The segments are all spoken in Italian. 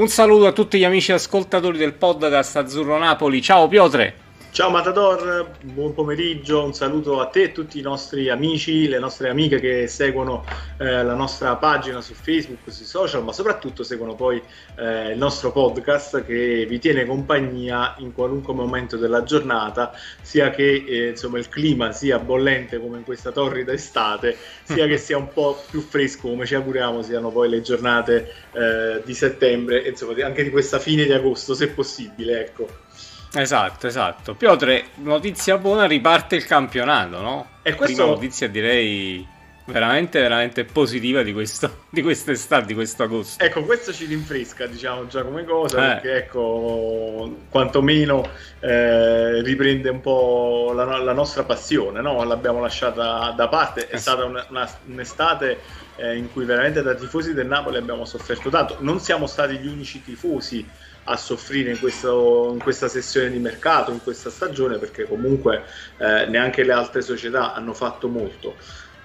Un saluto a tutti gli amici ascoltatori del podcast Azzurro Napoli. Ciao Piotre. Ciao Matador, buon pomeriggio, un saluto a te e tutti i nostri amici, le nostre amiche che seguono eh, la nostra pagina su Facebook, sui social, ma soprattutto seguono poi eh, il nostro podcast che vi tiene compagnia in qualunque momento della giornata, sia che eh, insomma, il clima sia bollente come in questa torrida estate, sia che sia un po' più fresco come ci auguriamo siano poi le giornate eh, di settembre, insomma anche di questa fine di agosto se possibile. Ecco. Esatto, esatto. Piotre, notizia buona, riparte il campionato, no? E questo... Prima notizia direi veramente, veramente positiva di, questo, di quest'estate, di questo agosto. Ecco, questo ci rinfresca, diciamo, già come cosa, eh. perché ecco, quantomeno eh, riprende un po' la, la, nostra passione, no? L'abbiamo lasciata da parte, è eh stata una, una, un'estate eh, in cui veramente da tifosi del Napoli abbiamo sofferto tanto. Non siamo stati gli unici tifosi a soffrire in, questo, in, questa sessione di mercato, in questa stagione, perché comunque eh, neanche le altre società hanno fatto molto.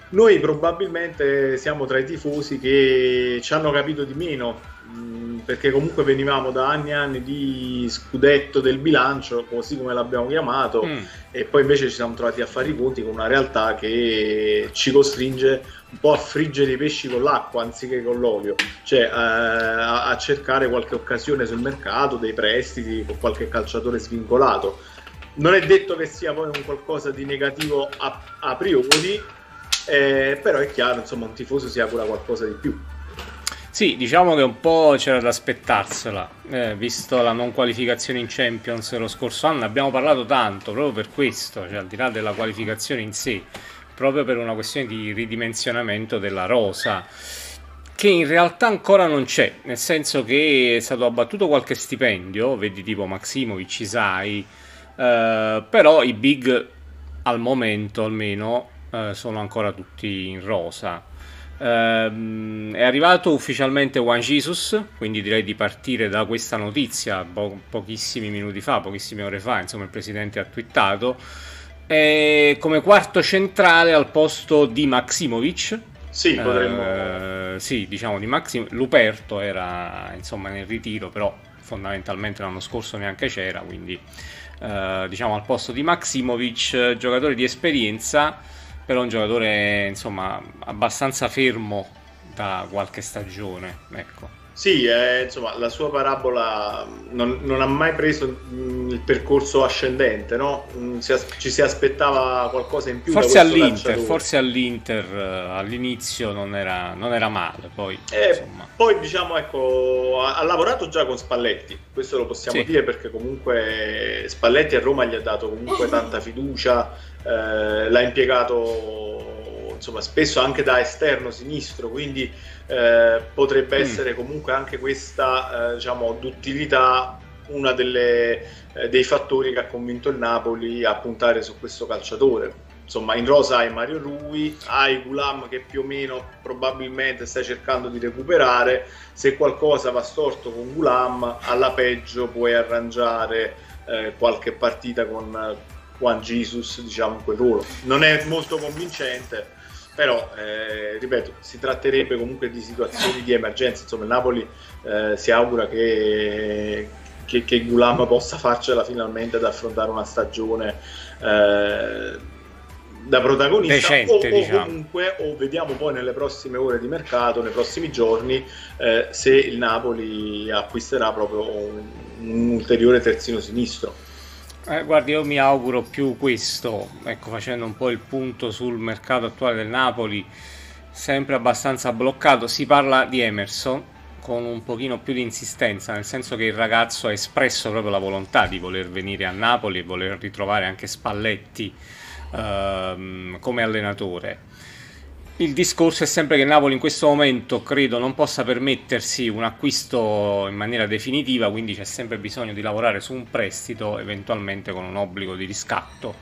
Noi probabilmente siamo tra i tifosi che ci hanno capito di meno, mh, mm, perché comunque venivamo da anni e anni di scudetto del bilancio, così come l'abbiamo chiamato, mm. e poi invece ci siamo trovati a fare i conti con una realtà che ci costringe un po' a friggere i pesci con l'acqua anziché con l'olio, cioè eh, a, a cercare qualche occasione sul mercato, dei prestiti con qualche calciatore svincolato. Non è detto che sia poi un qualcosa di negativo a, a priori, eh, però è chiaro, insomma, un tifoso si augura qualcosa di più. Sì, diciamo che un po' c'era da aspettarsela, eh, visto la non qualificazione in Champions lo scorso anno, abbiamo parlato tanto proprio per questo, cioè al di là della qualificazione in sé, proprio per una questione di ridimensionamento della rosa che in realtà ancora non c'è, nel senso che è stato abbattuto qualche stipendio, vedi tipo Maximovic, Isai, eh, però i big al momento almeno eh, sono ancora tutti in rosa. Eh, è arrivato ufficialmente Juan Jesus, quindi direi di partire da questa notizia po- pochissimi minuti fa, pochissime ore fa, insomma il presidente ha twittato, e come quarto centrale al posto di Maximovic. Sì, potremmo... Eh, sì, diciamo di Maxim. Luperto era insomma nel ritiro, però fondamentalmente l'anno scorso neanche c'era, quindi eh, diciamo al posto di Maximovic, giocatore di esperienza però un giocatore insomma abbastanza fermo da qualche stagione ecco. Sì, eh, insomma, la sua parabola non, non, ha mai preso mm, il percorso ascendente, no? Mm, si as- ci si aspettava qualcosa in più. Forse all'Inter, forse all'Inter uh, all'inizio non era, non era, male, poi, eh, poi diciamo, ecco, ha, ha, lavorato già con Spalletti, questo lo possiamo sì. dire perché comunque Spalletti a Roma gli ha dato comunque tanta fiducia, eh, l'ha impiegato insomma, spesso anche da esterno sinistro, quindi eh, potrebbe mm. essere comunque anche questa eh, diciamo, d'utilità uno eh, dei fattori che ha convinto il Napoli a puntare su questo calciatore. Insomma, in rosa hai Mario Rui, hai Gulam che più o meno probabilmente stai cercando di recuperare. Se qualcosa va storto con Gulam, alla peggio puoi arrangiare eh, qualche partita con Juan Jesus diciamo in quel ruolo. Non è molto convincente, però eh, ripeto, si tratterebbe comunque di situazioni di emergenza. Insomma, il Napoli eh, si augura che, che, che Gulam possa farcela finalmente ad affrontare una stagione. Eh, da protagonista Decente, o, diciamo. comunque o vediamo poi nelle prossime ore di mercato, nei prossimi giorni eh, se il Napoli acquisterà proprio un, un ulteriore terzino sinistro eh, guardi, io mi auguro più questo, ecco, facendo un po' il punto sul mercato attuale del Napoli, sempre abbastanza bloccato. Si parla di Emerson con un pochino più di insistenza, nel senso che il ragazzo ha espresso proprio la volontà di voler venire a Napoli e voler ritrovare anche Spalletti ehm, come allenatore il discorso è sempre che Napoli in questo momento credo non possa permettersi un acquisto in maniera definitiva, quindi c'è sempre bisogno di lavorare su un prestito, eventualmente con un obbligo di riscatto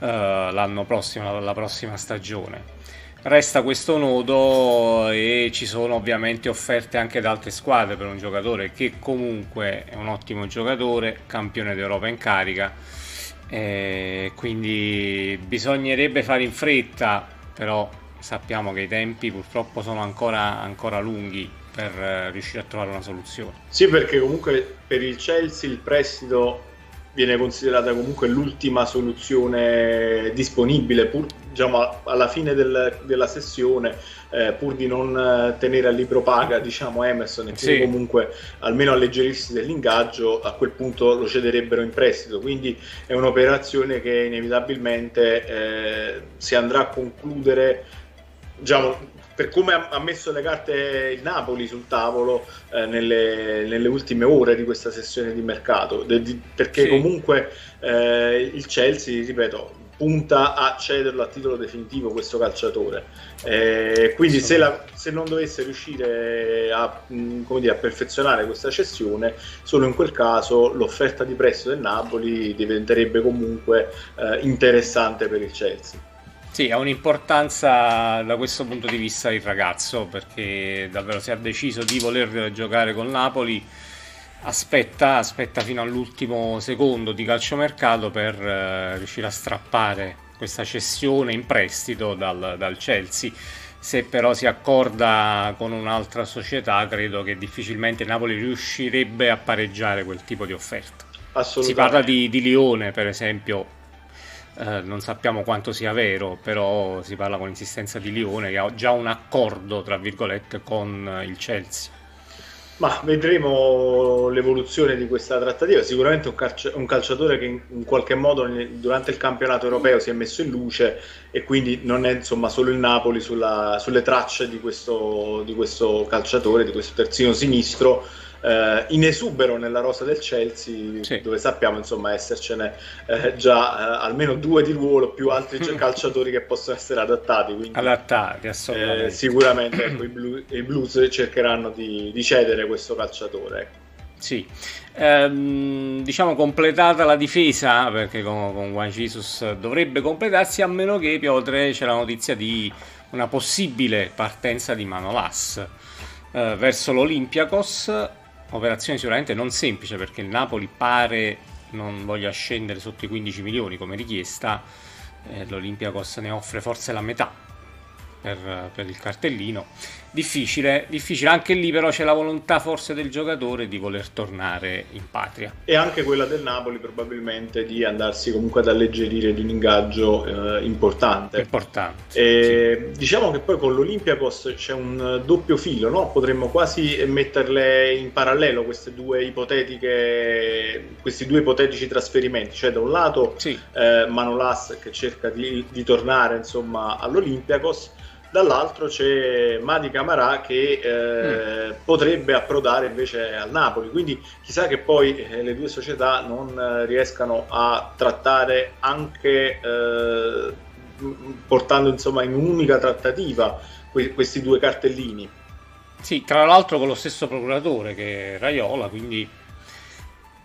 eh, l'anno prossimo, la prossima stagione. Resta questo nodo e ci sono ovviamente offerte anche da altre squadre per un giocatore che comunque è un ottimo giocatore, campione d'Europa in carica. Eh, quindi bisognerebbe fare in fretta, però sappiamo che i tempi purtroppo sono ancora, ancora lunghi per eh, riuscire a trovare una soluzione. Sì, perché comunque per il Chelsea il prestito viene considerata comunque l'ultima soluzione disponibile, pur diciamo, alla fine del, della sessione, eh, pur di non eh, tenere a libro paga diciamo, Emerson e sì. comunque almeno alleggerirsi dell'ingaggio, a quel punto lo cederebbero in prestito. Quindi è un'operazione che inevitabilmente eh, si andrà a concludere diciamo, per come ha messo le carte il Napoli sul tavolo eh, nelle, nelle, ultime ore di questa sessione di mercato, de, di, perché sì. comunque eh, il Chelsea, ripeto, punta a cederlo a titolo definitivo questo calciatore. Eh, quindi se, la, se, non dovesse riuscire a, mh, dire, a, perfezionare questa cessione, solo in quel caso l'offerta di prestito del Napoli diventerebbe comunque eh, interessante per il Chelsea. Sì, ha un'importanza da questo punto di vista il ragazzo, perché davvero si ha deciso di voler giocare con Napoli, aspetta, aspetta fino all'ultimo secondo di calciomercato per uh, riuscire a strappare questa cessione in prestito dal, dal Chelsea. Se però si accorda con un'altra società, credo che difficilmente Napoli riuscirebbe a pareggiare quel tipo di offerta. Si parla di, di Lione, per esempio, eh, non sappiamo quanto sia vero, però si parla con insistenza di Lione che ha già un accordo, tra virgolette, con il Chelsea. Ma vedremo l'evoluzione di questa trattativa. Sicuramente un, calci- un calciatore che in, in, qualche modo durante il campionato europeo si è messo in luce e quindi non è insomma solo il Napoli sulla, sulle tracce di questo, di questo calciatore, di questo terzino sinistro eh, in esubero nella rosa del Chelsea, sì. dove sappiamo insomma essercene eh, già eh, almeno due di ruolo più altri calciatori che possono essere adattati. Quindi, adattati, assolutamente. Eh, sicuramente ecco, i, blues, i, Blues cercheranno di, di, cedere questo calciatore. Ecco. Sì, ehm, diciamo completata la difesa perché con, con Juan Jesus dovrebbe completarsi a meno che Piotre c'è la notizia di una possibile partenza di Manolas eh, verso l'Olympiakos operazione sicuramente non semplice perché il Napoli pare non voglia scendere sotto i 15 milioni come richiesta, eh, l'Olympiacos ne offre forse la metà per, per il cartellino difficile, difficile. Anche lì però c'è la volontà forse del giocatore di voler tornare in patria. E anche quella del Napoli probabilmente di andarsi comunque ad alleggerire di un ingaggio eh, importante. Importante. E, sì. Diciamo che poi con l'Olympiakos c'è un doppio filo, no? potremmo quasi metterle in parallelo queste due ipotetiche, questi due ipotetici trasferimenti. Cioè da un lato sì. eh, Manolas che cerca di, di tornare insomma all'Olympiakos dall'altro c'è Madi Camarà che eh, mm. potrebbe approdare invece al Napoli, quindi chissà che poi eh, le due società non eh, riescano a trattare anche eh, portando insomma in un'unica trattativa que- questi due cartellini. Sì, tra l'altro con lo stesso procuratore che è Raiola, quindi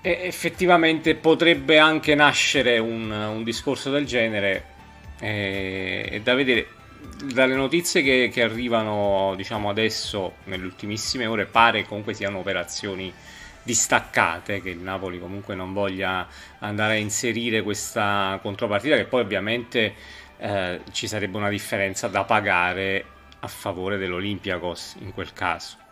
effettivamente potrebbe anche nascere un, un discorso del genere. Eh, da vedere dalle notizie che, che, arrivano diciamo adesso nelle ultimissime ore pare comunque siano operazioni distaccate che il Napoli comunque non voglia andare a inserire questa contropartita che poi ovviamente eh, ci sarebbe una differenza da pagare a favore dell'Olympiakos in quel caso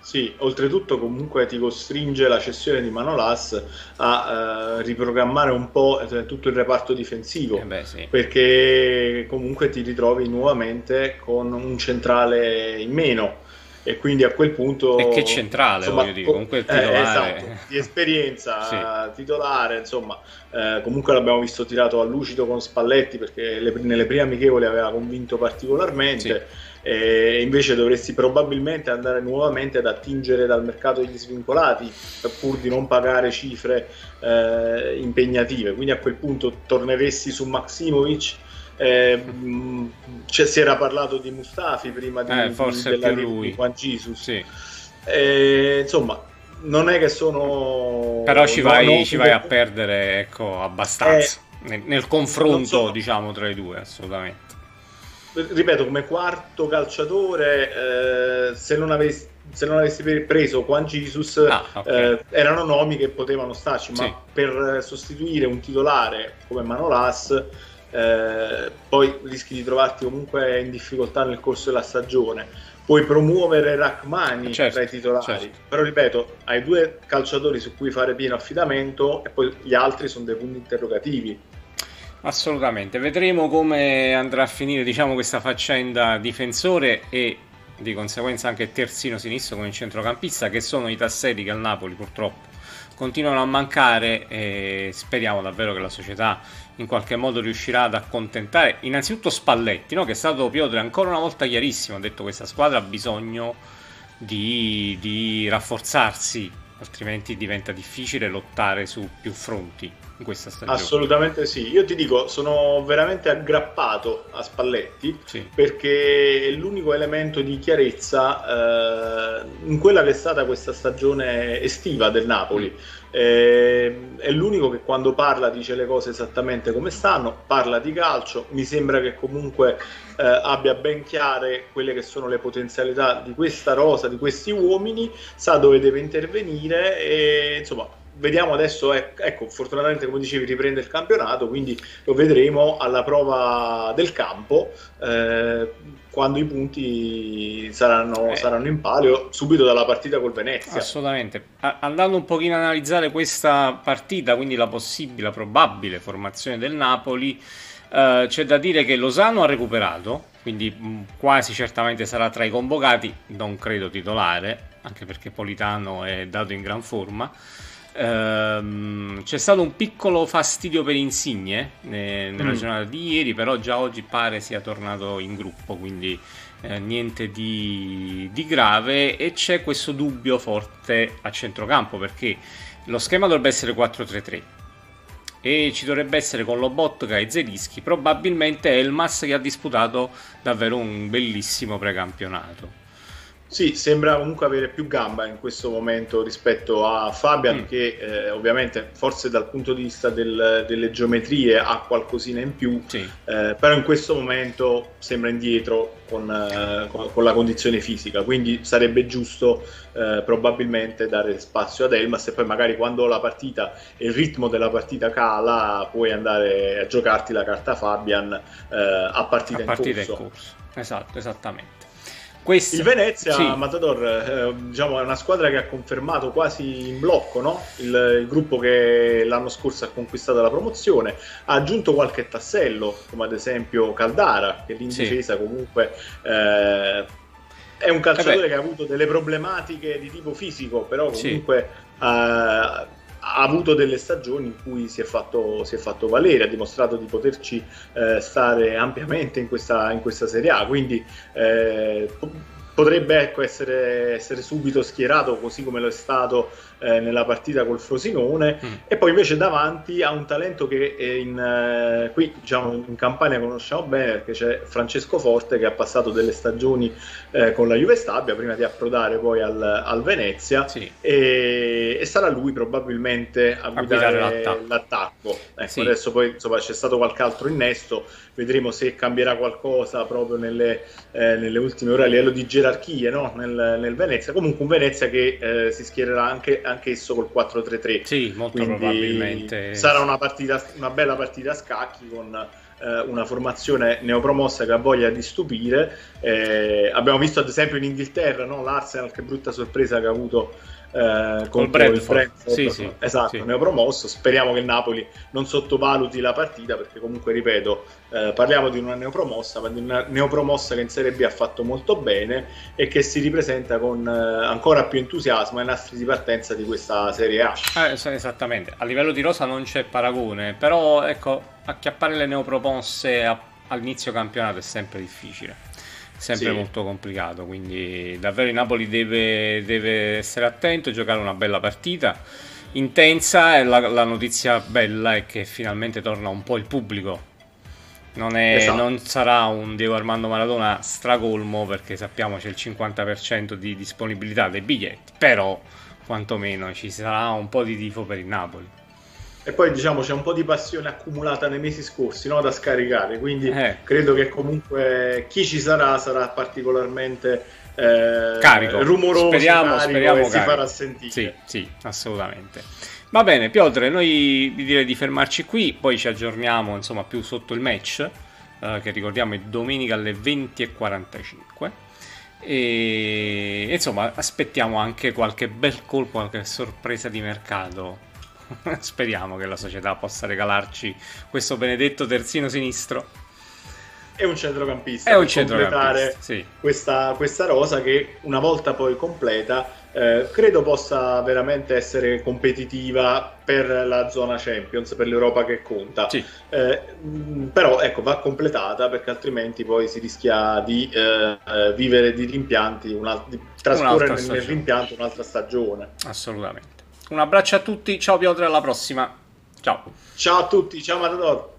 sì, oltretutto comunque ti costringe la cessione di Manolas a eh, riprogrammare un po' eh, tutto il reparto difensivo, eh beh, sì. perché comunque ti ritrovi nuovamente con un centrale in meno e quindi a quel punto e che centrale insomma, voglio dire comunque il titolare eh, esatto, di esperienza sì. titolare insomma eh, comunque l'abbiamo visto tirato a lucido con Spalletti perché le, nelle prime amichevoli aveva convinto particolarmente sì e invece dovresti probabilmente andare nuovamente ad attingere dal mercato degli svincolati pur di non pagare cifre eh, impegnative. Quindi a quel punto torneresti su Maximovic. Eh, cioè, si era parlato di Mustafi prima di, eh, forse di, della lui. di Juan Jesus. Sì. Eh, insomma, non è che sono. Però ci vai, no, ci vai a perdere ecco, abbastanza eh, nel, nel confronto, so. diciamo, tra i due, assolutamente ripeto, come quarto calciatore, eh, se, non avessi, se, non avessi, preso Juan Jesus, ah, okay. eh, erano nomi che potevano starci, sì. ma per sostituire un titolare come Manolas, eh, poi rischi di trovarti comunque in difficoltà nel corso della stagione. Puoi promuovere Rachmani certo, tra i titolari, certo. però ripeto, hai due calciatori su cui fare pieno affidamento e poi gli altri sono dei punti interrogativi. Assolutamente, vedremo come andrà a finire diciamo, questa faccenda difensore e di conseguenza anche terzino sinistro il centrocampista, che sono i tasseti che al Napoli purtroppo continuano a mancare e speriamo davvero che la società in qualche modo riuscirà ad accontentare innanzitutto Spalletti, no? che è stato Piotr ancora una volta chiarissimo, ha detto che questa squadra ha bisogno di, di rafforzarsi, altrimenti diventa difficile lottare su più fronti in questa stagione. Assolutamente sì, io ti dico, sono veramente aggrappato a Spalletti sì. perché è l'unico elemento di chiarezza eh, in quella che è stata questa stagione estiva del Napoli. Mm. Eh, è l'unico che quando parla dice le cose esattamente come stanno, parla di calcio, mi sembra che comunque eh, abbia ben chiare quelle che sono le potenzialità di questa rosa, di questi uomini, sa dove deve intervenire e insomma vediamo adesso, ecco, fortunatamente come dicevi riprende il campionato, quindi lo vedremo alla prova del campo eh, quando i punti saranno, eh. saranno, in palio subito dalla partita col Venezia. Assolutamente. andando un pochino a analizzare questa partita, quindi la possibile, la probabile formazione del Napoli, eh, c'è da dire che Losano ha recuperato, quindi mh, quasi certamente sarà tra i convocati, non credo titolare, anche perché Politano è dato in gran forma. Ehm, c'è stato un piccolo fastidio per Insigne eh, nella mm. giornata di ieri, però già oggi pare sia tornato in gruppo, quindi eh, niente di, di, grave e c'è questo dubbio forte a centrocampo perché lo schema dovrebbe essere 4-3-3 e ci dovrebbe essere con Lobotka e Zelischi probabilmente Elmas che ha disputato davvero un bellissimo precampionato sì, sembra comunque avere più gamba in questo momento rispetto a Fabian, mm. che eh, ovviamente forse dal punto di vista del, delle geometrie ha qualcosina in più, sì. eh, però in questo momento sembra indietro con, eh, con, con, la condizione fisica, quindi sarebbe giusto eh, probabilmente dare spazio ad Elmas e poi magari quando la partita e il ritmo della partita cala puoi andare a giocarti la carta Fabian eh, a partita, a partita in corso. In corso. Esatto, esattamente. Questa... Il Venezia, sì. Matador, eh, diciamo, è una squadra che ha confermato quasi in blocco no? il, il, gruppo che l'anno scorso ha conquistato la promozione. Ha aggiunto qualche tassello, come ad esempio Caldara, che l'indifesa sì. comunque eh, è un calciatore eh che ha avuto delle problematiche di tipo fisico, però comunque sì. ha, ha avuto delle stagioni in cui si è fatto, si è fatto valere, ha dimostrato di poterci eh, stare ampiamente in questa, in questa, Serie A, quindi eh, potrebbe ecco, essere, essere, subito schierato così come lo è stato eh, nella partita col Frosinone mm. e poi invece davanti ha un talento che in, eh, qui diciamo, in Campania conosciamo bene perché c'è Francesco Forte che ha passato delle stagioni eh, con la Juve Stabia prima di approdare poi al, al Venezia sì. e, e, sarà lui probabilmente a, a guidare l'attacco, l'attacco. Ecco, sì. adesso poi insomma, c'è stato qualche altro innesto vedremo se cambierà qualcosa proprio nelle, eh, nelle ultime ore a livello di gerarchie no? nel, nel, Venezia comunque un Venezia che eh, si schiererà anche anch'esso col 4-3-3. Sì, molto Quindi probabilmente. Sarà una, partita, una bella partita a scacchi con eh, una formazione neopromossa che ha voglia di stupire. Eh, abbiamo visto ad esempio in Inghilterra no? l'Arsenal, che brutta sorpresa che ha avuto eh, col Brentford. Sì, sì, esatto, sì. neopromosso. Speriamo che il Napoli non sottovaluti la partita perché comunque, ripeto, eh, parliamo di una neopromossa, ma di una neopromossa che in Serie B ha fatto molto bene e che si ripresenta con eh, ancora più entusiasmo ai nastri di partenza di questa Serie A. Eh, esattamente, a livello di rosa non c'è paragone, però ecco, acchiappare le neopromosse a, all'inizio campionato è sempre difficile sempre sì. molto complicato. Quindi davvero il Napoli deve, deve, essere attento, giocare una bella partita intensa. E la, la, notizia bella è che finalmente torna un po' il pubblico. Non, è, esatto. non sarà un Diego Armando Maradona stracolmo perché sappiamo c'è il 50% di disponibilità dei biglietti, però quantomeno ci sarà un po' di tifo per il Napoli. E poi diciamo c'è un po' di passione accumulata nei mesi scorsi no? da scaricare, quindi eh. credo che comunque chi ci sarà sarà particolarmente eh, carico, rumoroso, speriamo, speriamo e si farà sentire. Sì, sì, assolutamente. Va bene, Piotr, noi vi direi di fermarci qui, poi ci aggiorniamo insomma più sotto il match, eh, che ricordiamo è domenica alle 20.45. E insomma, aspettiamo anche qualche bel colpo, qualche sorpresa di mercato. Speriamo che la società possa regalarci questo benedetto terzino sinistro è un centrocampista è un centrocampista sì. questa, questa rosa che una volta poi completa eh, credo possa veramente essere competitiva per la zona Champions, per l'Europa che conta. Sì. Eh, però ecco, va completata perché altrimenti poi si rischia di eh, eh vivere di rimpianti, una, di trascorrere nel, nel rimpianto un'altra stagione. Assolutamente. Un abbraccio a tutti, ciao Piotr, alla prossima. Ciao. Ciao a tutti, ciao Matador.